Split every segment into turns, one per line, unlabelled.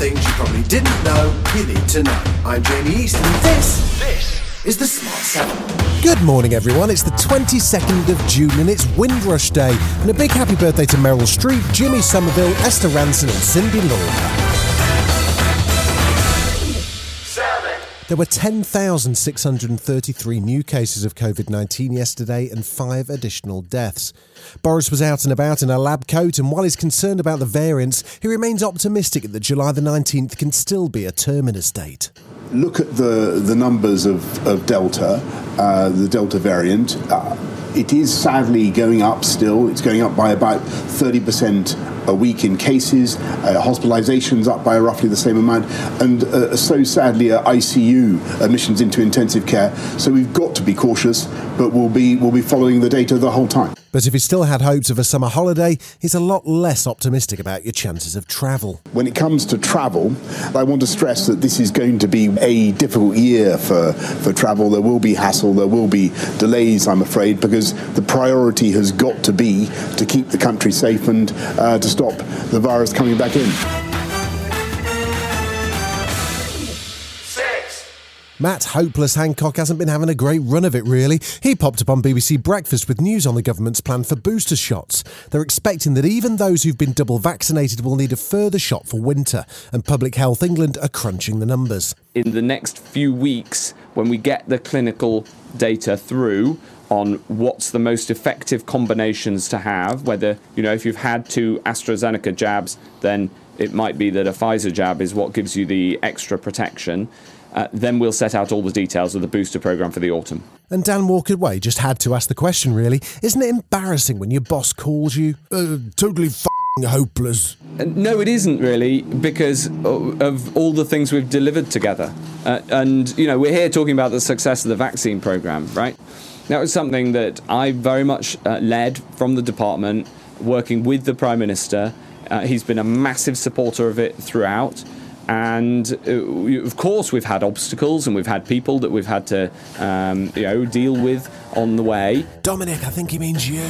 things you probably didn't know you need to know. I'm Jamie East, and this, this is the Smart Seven.
Good morning, everyone. It's the 22nd of June and it's Windrush Day. And a big happy birthday to Meryl Streep, Jimmy Somerville, Esther Rantzen, and Cyndi Lauper. There were 10,633 new cases of COVID 19 yesterday and five additional deaths. Boris was out and about in a lab coat, and while he's concerned about the variants, he remains optimistic that July the 19th can still be a terminus date.
Look at the, the numbers of, of Delta, uh, the Delta variant. Uh, it is sadly going up still. It's going up by about 30% a week in cases, uh, hospitalizations up by roughly the same amount, and uh, so sadly uh, ICU admissions into intensive care. So we've got to be cautious, but we'll be we'll be following the data the whole time.
But if he still had hopes of a summer holiday, he's a lot less optimistic about your chances of travel.
When it comes to travel, I want to stress that this is going to be a difficult year for, for travel. There will be hassle, there will be delays, I'm afraid, because the priority has got to be to keep the country safe and uh, to stop the virus coming back in.
Matt Hopeless Hancock hasn't been having a great run of it, really. He popped up on BBC Breakfast with news on the government's plan for booster shots. They're expecting that even those who've been double vaccinated will need a further shot for winter, and Public Health England are crunching the numbers.
In the next few weeks, when we get the clinical data through, on what's the most effective combinations to have. Whether, you know, if you've had two AstraZeneca jabs, then it might be that a Pfizer jab is what gives you the extra protection. Uh, then we'll set out all the details of the booster program for the autumn.
And Dan Walker Way just had to ask the question, really. Isn't it embarrassing when your boss calls you uh, totally f***ing hopeless?
Uh, no, it isn't really, because of all the things we've delivered together. Uh, and, you know, we're here talking about the success of the vaccine program, right? That was something that I very much uh, led from the department, working with the Prime Minister. Uh, he's been a massive supporter of it throughout. And uh, of course, we've had obstacles and we've had people that we've had to, um, you know, deal with on the way.
Dominic, I think he means you.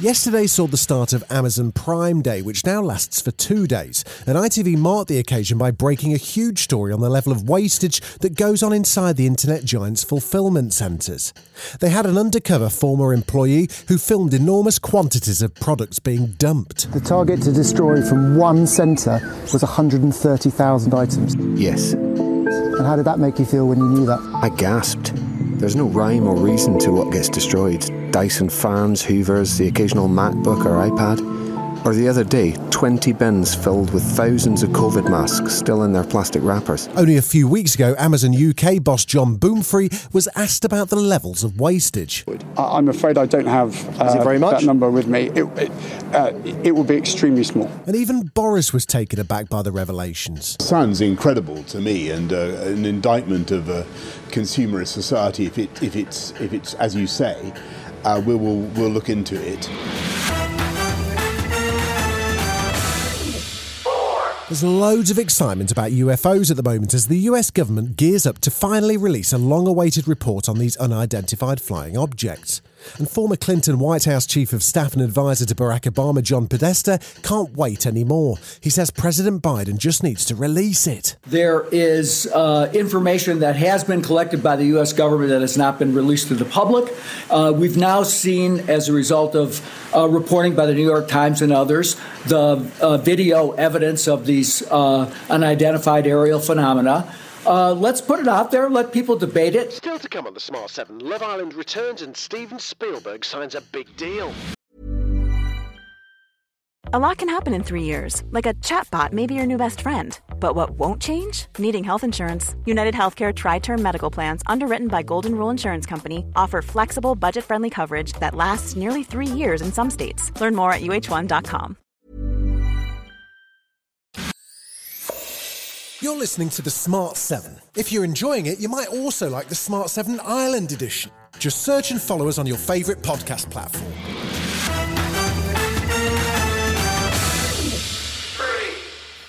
Yesterday saw the start of Amazon Prime Day, which now lasts for two days, and ITV marked the occasion by breaking a huge story on the level of wastage that goes on inside the internet giant's fulfillment centres. They had an undercover former employee who filmed enormous quantities of products being dumped.
The target to destroy from one centre was 130,000 items.
Yes.
And how did that make you feel when you knew that?
I gasped. There's no rhyme or reason to what gets destroyed. Dyson fans, Hoovers, the occasional MacBook or iPad. Or the other day, 20 bins filled with thousands of COVID masks still in their plastic wrappers.
Only a few weeks ago, Amazon UK boss John Boumphrey was asked about the levels of wastage.
I'm afraid I don't have uh,
very much?
that number with me. It, it, uh, it will be extremely small.
And even Boris was taken aback by the revelations.
Sounds incredible to me, and uh, an indictment of a consumerist society. If it if it's if it's as you say, uh, we will we'll look into it.
There's loads of excitement about UFOs at the moment as the US government gears up to finally release a long awaited report on these unidentified flying objects. And former Clinton White House Chief of Staff and Advisor to Barack Obama, John Podesta, can't wait anymore. He says President Biden just needs to release it.
There is uh, information that has been collected by the U.S. government that has not been released to the public. Uh, we've now seen, as a result of uh, reporting by the New York Times and others, the uh, video evidence of these uh, unidentified aerial phenomena. Uh, let's put it out there, let people debate it.
Still to come on the Smart 7, Love Island returns and Steven Spielberg signs a big deal.
A lot can happen in three years, like a chatbot may be your new best friend. But what won't change? Needing health insurance. United Healthcare TriTerm Medical Plans, underwritten by Golden Rule Insurance Company, offer flexible, budget friendly coverage that lasts nearly three years in some states. Learn more at uh1.com.
You're listening to the Smart 7. If you're enjoying it, you might also like the Smart 7 Ireland edition. Just search and follow us on your favourite podcast platform.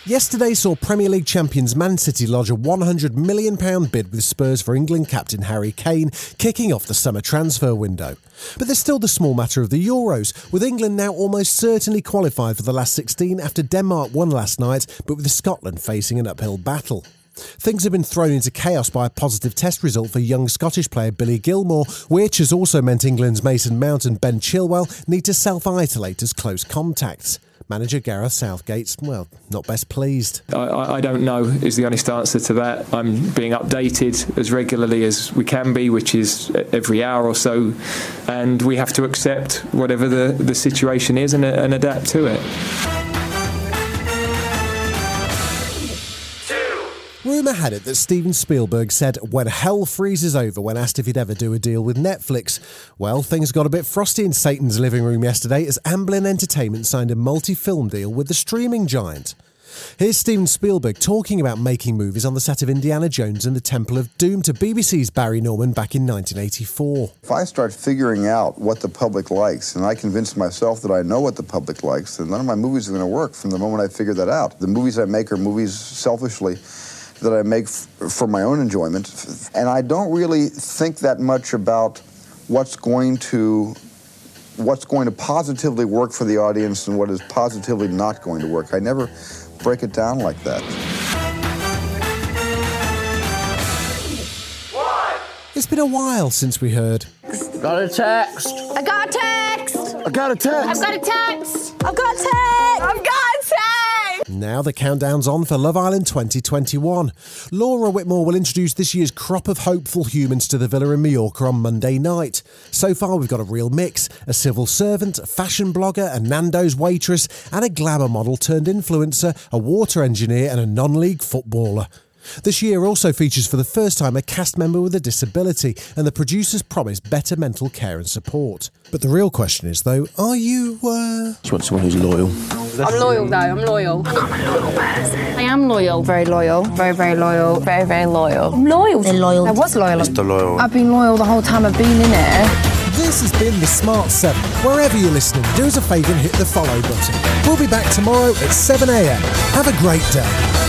Yesterday saw Premier League champions Man City lodge a £100 million bid with Spurs for England captain Harry Kane, kicking off the summer transfer window. But there's still the small matter of the Euros, with England now almost certainly qualified for the last 16 after Denmark won last night, but with Scotland facing an uphill battle. Things have been thrown into chaos by a positive test result for young Scottish player Billy Gilmour, which has also meant England's Mason Mount and Ben Chilwell need to self isolate as close contacts. Manager Gareth Southgate's, well, not best pleased.
I, I, don't know, is the honest answer to that. I'm being updated as regularly as we can be, which is every hour or so, and we have to accept whatever the, the situation is and, and adapt to it.
Rumour had it that Steven Spielberg said when hell freezes over when asked if he'd ever do a deal with Netflix. Well, things got a bit frosty in Satan's living room yesterday as Amblin Entertainment signed a multi film deal with the streaming giant. Here's Steven Spielberg talking about making movies on the set of Indiana Jones and the Temple of Doom to BBC's Barry Norman back in 1984.
If I start figuring out what the public likes and I convince myself that I know what the public likes, then none of my movies are going to work from the moment I figure that out. The movies I make are movies selfishly that I make f- for my own enjoyment. And I don't really think that much about what's going to what's going to positively work for the audience and what is positively not going to work. I never break it down like that.
It's been a while since we heard.
Got a text.
I got a text.
I got a text.
I've got a text. I've got a text. I've got a text.
Now the countdown's on for Love Island 2021. Laura Whitmore will introduce this year's crop of hopeful humans to the villa in Mallorca on Monday night. So far, we've got a real mix a civil servant, a fashion blogger, a Nando's waitress, and a glamour model turned influencer, a water engineer, and a non league footballer. This year also features for the first time a cast member with a disability, and the producers promise better mental care and support. But the real question is, though, are you, uh.
Want someone who's loyal.
I'm loyal though. I'm loyal. I'm a loyal person. I am loyal.
Very loyal. Very, very loyal.
Very, very loyal.
I'm loyal.
They're loyal.
I was loyal.
Mr. Loyal.
I've been loyal the whole time I've been in here.
This has been the Smart 7. Wherever you're listening, do us a favour and hit the follow button. We'll be back tomorrow at 7am. Have a great day.